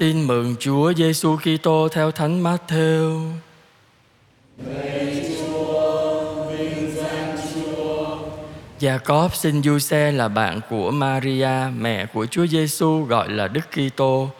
Tin mừng Chúa Giêsu Kitô theo Thánh Matthew. Gia Cóp sinh Giuse là bạn của Maria, mẹ của Chúa Giêsu gọi là Đức Kitô.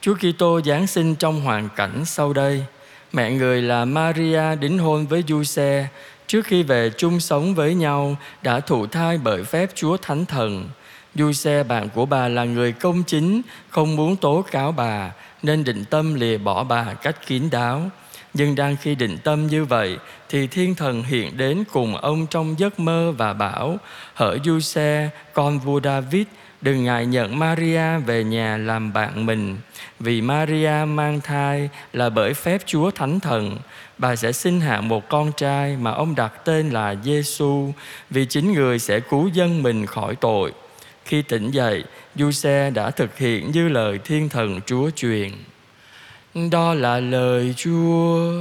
Chúa Kitô giáng sinh trong hoàn cảnh sau đây. Mẹ người là Maria đính hôn với Giuse trước khi về chung sống với nhau đã thụ thai bởi phép Chúa Thánh Thần. Giuse bạn của bà là người công chính, không muốn tố cáo bà nên định tâm lìa bỏ bà cách kín đáo. Nhưng đang khi định tâm như vậy thì thiên thần hiện đến cùng ông trong giấc mơ và bảo Hỡi Giuse, con vua David, đừng ngại nhận Maria về nhà làm bạn mình. Vì Maria mang thai là bởi phép Chúa Thánh Thần. Bà sẽ sinh hạ một con trai mà ông đặt tên là Giêsu vì chính người sẽ cứu dân mình khỏi tội. Khi tỉnh dậy, Giuse đã thực hiện như lời thiên thần Chúa truyền. Đó là lời Chúa.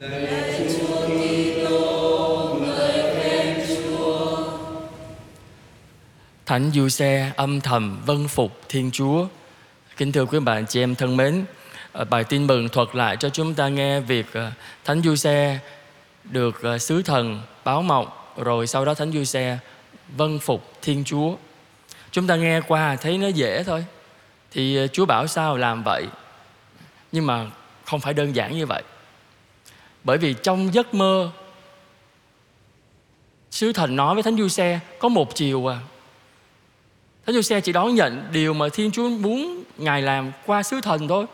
Lời Chúa Kitô, khen Chúa. Thánh âm thầm vâng phục Thiên Chúa. Kính thưa quý bạn chị em thân mến, ờ, bài tin mừng thuật lại cho chúng ta nghe việc ờ, Thánh du xe được ờ, sứ thần báo mộng rồi sau đó Thánh Giuse vâng phục Thiên Chúa. Chúng ta nghe qua, thấy nó dễ thôi. Thì ờ, Chúa bảo sao làm vậy? Nhưng mà không phải đơn giản như vậy. Bởi vì trong giấc mơ, sứ thần nói với thánh du xe có một chiều à. Thánh du xe chỉ đón nhận điều mà thiên chúa muốn ngài làm qua sứ thần thôi.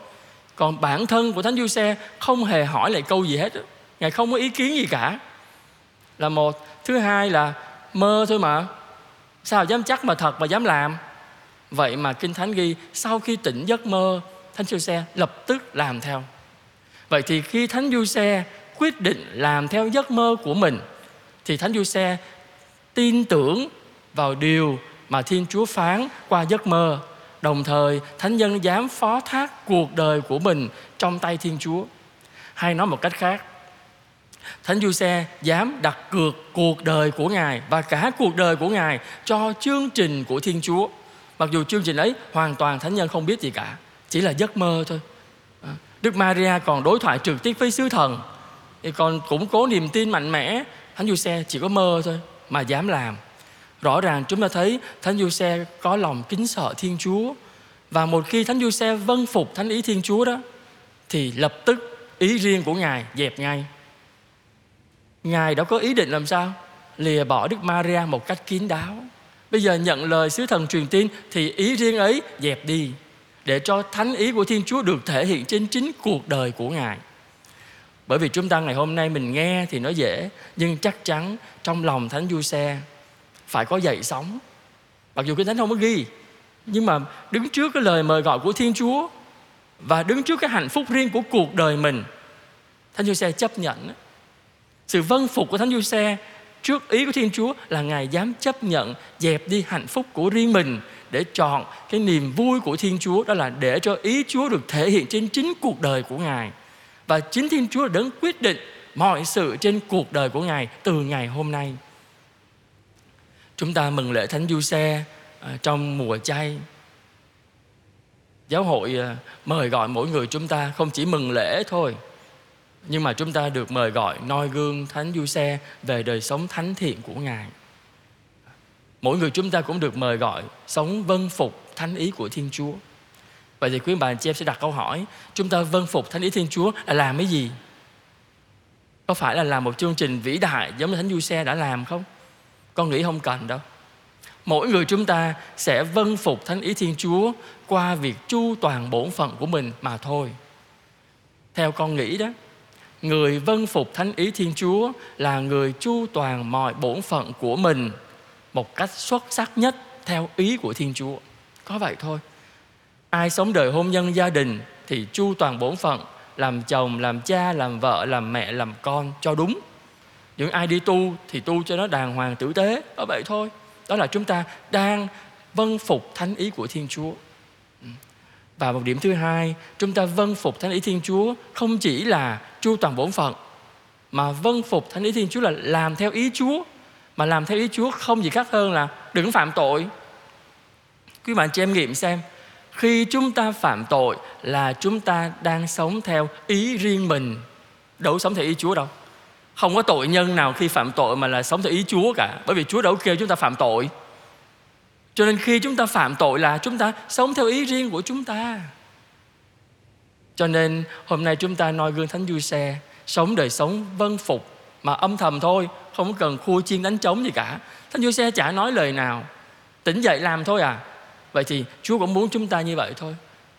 Còn bản thân của thánh du xe không hề hỏi lại câu gì hết ngài không có ý kiến gì cả. Là một. Thứ hai là mơ thôi mà sao dám chắc mà thật mà dám làm vậy mà kinh thánh ghi sau khi tỉnh giấc mơ Thánh Du Xe lập tức làm theo. Vậy thì khi Thánh Du Xe quyết định làm theo giấc mơ của mình thì Thánh Du Xe tin tưởng vào điều mà Thiên Chúa phán qua giấc mơ. Đồng thời Thánh nhân dám phó thác cuộc đời của mình trong tay Thiên Chúa. Hay nói một cách khác, Thánh Du Xe dám đặt cược cuộc đời của Ngài và cả cuộc đời của Ngài cho chương trình của Thiên Chúa. Mặc dù chương trình ấy hoàn toàn Thánh nhân không biết gì cả, chỉ là giấc mơ thôi. À, Đức Maria còn đối thoại trực tiếp với sứ thần, thì còn củng cố niềm tin mạnh mẽ. Thánh Du Xe chỉ có mơ thôi mà dám làm. Rõ ràng chúng ta thấy Thánh Du Xe có lòng kính sợ Thiên Chúa, và một khi Thánh Du Xe vâng phục Thánh ý Thiên Chúa đó, thì lập tức ý riêng của Ngài dẹp ngay. Ngài đã có ý định làm sao lìa bỏ Đức Maria một cách kín đáo bây giờ nhận lời sứ thần truyền tin thì ý riêng ấy dẹp đi để cho thánh ý của Thiên Chúa được thể hiện trên chính cuộc đời của Ngài. Bởi vì chúng ta ngày hôm nay mình nghe thì nó dễ, nhưng chắc chắn trong lòng Thánh Du Xe phải có dậy sóng. Mặc dù cái Thánh không có ghi, nhưng mà đứng trước cái lời mời gọi của Thiên Chúa và đứng trước cái hạnh phúc riêng của cuộc đời mình, Thánh Du Xe chấp nhận. Sự vâng phục của Thánh Du Xe trước ý của Thiên Chúa là Ngài dám chấp nhận dẹp đi hạnh phúc của riêng mình để chọn cái niềm vui của Thiên Chúa đó là để cho ý Chúa được thể hiện trên chính cuộc đời của Ngài. Và chính Thiên Chúa đấng quyết định mọi sự trên cuộc đời của Ngài từ ngày hôm nay. Chúng ta mừng lễ Thánh Du Xe à, trong mùa chay. Giáo hội à, mời gọi mỗi người chúng ta không chỉ mừng lễ thôi, nhưng mà chúng ta được mời gọi noi gương Thánh Du Xe về đời sống thánh thiện của Ngài mỗi người chúng ta cũng được mời gọi sống vâng phục thánh ý của Thiên Chúa. Vậy thì quý bà chị em sẽ đặt câu hỏi, chúng ta vâng phục thánh ý Thiên Chúa là làm cái gì? Có phải là làm một chương trình vĩ đại giống như Thánh Du Xe đã làm không? Con nghĩ không cần đâu. Mỗi người chúng ta sẽ vâng phục thánh ý Thiên Chúa qua việc chu toàn bổn phận của mình mà thôi. Theo con nghĩ đó, người vâng phục thánh ý Thiên Chúa là người chu toàn mọi bổn phận của mình một cách xuất sắc nhất theo ý của Thiên Chúa. Có vậy thôi. Ai sống đời hôn nhân gia đình thì chu toàn bổn phận, làm chồng, làm cha, làm vợ, làm mẹ, làm con cho đúng. Những ai đi tu thì tu cho nó đàng hoàng tử tế, có vậy thôi. Đó là chúng ta đang vâng phục thánh ý của Thiên Chúa. Ừ. Và một điểm thứ hai, chúng ta vâng phục thánh ý Thiên Chúa không chỉ là chu toàn bổn phận, mà vâng phục thánh ý Thiên Chúa là làm theo ý Chúa mà làm theo ý Chúa không gì khác hơn là đừng phạm tội. Quý bạn cho em nghiệm xem khi chúng ta phạm tội là chúng ta đang sống theo ý riêng mình đâu sống theo ý Chúa đâu. Không có tội nhân nào khi phạm tội mà là sống theo ý Chúa cả bởi vì Chúa đâu kêu chúng ta phạm tội. Cho nên khi chúng ta phạm tội là chúng ta sống theo ý riêng của chúng ta cho nên hôm nay chúng ta noi gương Thánh Du Xe sống đời sống vân phục mà âm thầm thôi, không cần khua chiên đánh trống gì cả. Thánh Du Xe chả nói lời nào, tỉnh dậy làm thôi à. Vậy thì Chúa cũng muốn chúng ta như vậy thôi.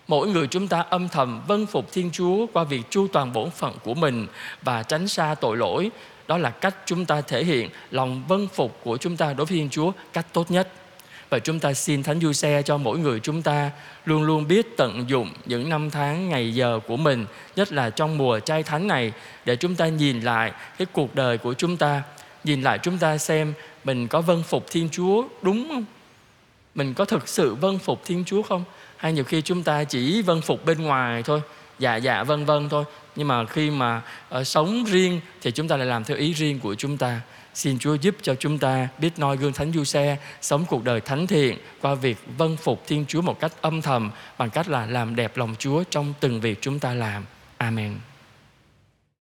Mỗi người chúng ta âm thầm vân phục Thiên Chúa qua việc chu toàn bổn phận của mình và tránh xa tội lỗi. Đó là cách chúng ta thể hiện lòng vân phục của chúng ta đối với Thiên Chúa cách tốt nhất và chúng ta xin Thánh Du Xe cho mỗi người chúng ta luôn luôn biết tận dụng những năm tháng ngày giờ của mình, nhất là trong mùa trai thánh này để chúng ta nhìn lại cái cuộc đời của chúng ta, nhìn lại chúng ta xem mình có vâng phục Thiên Chúa đúng không? Mình có thực sự vâng phục Thiên Chúa không? Hay nhiều khi chúng ta chỉ vâng phục bên ngoài thôi, dạ dạ vân vân thôi, nhưng mà khi mà uh, sống riêng thì chúng ta lại làm theo ý riêng của chúng ta Xin Chúa giúp cho chúng ta biết noi gương Thánh Du Xe, sống cuộc đời thánh thiện qua việc vâng phục Thiên Chúa một cách âm thầm bằng cách là làm đẹp lòng Chúa trong từng việc chúng ta làm. Amen.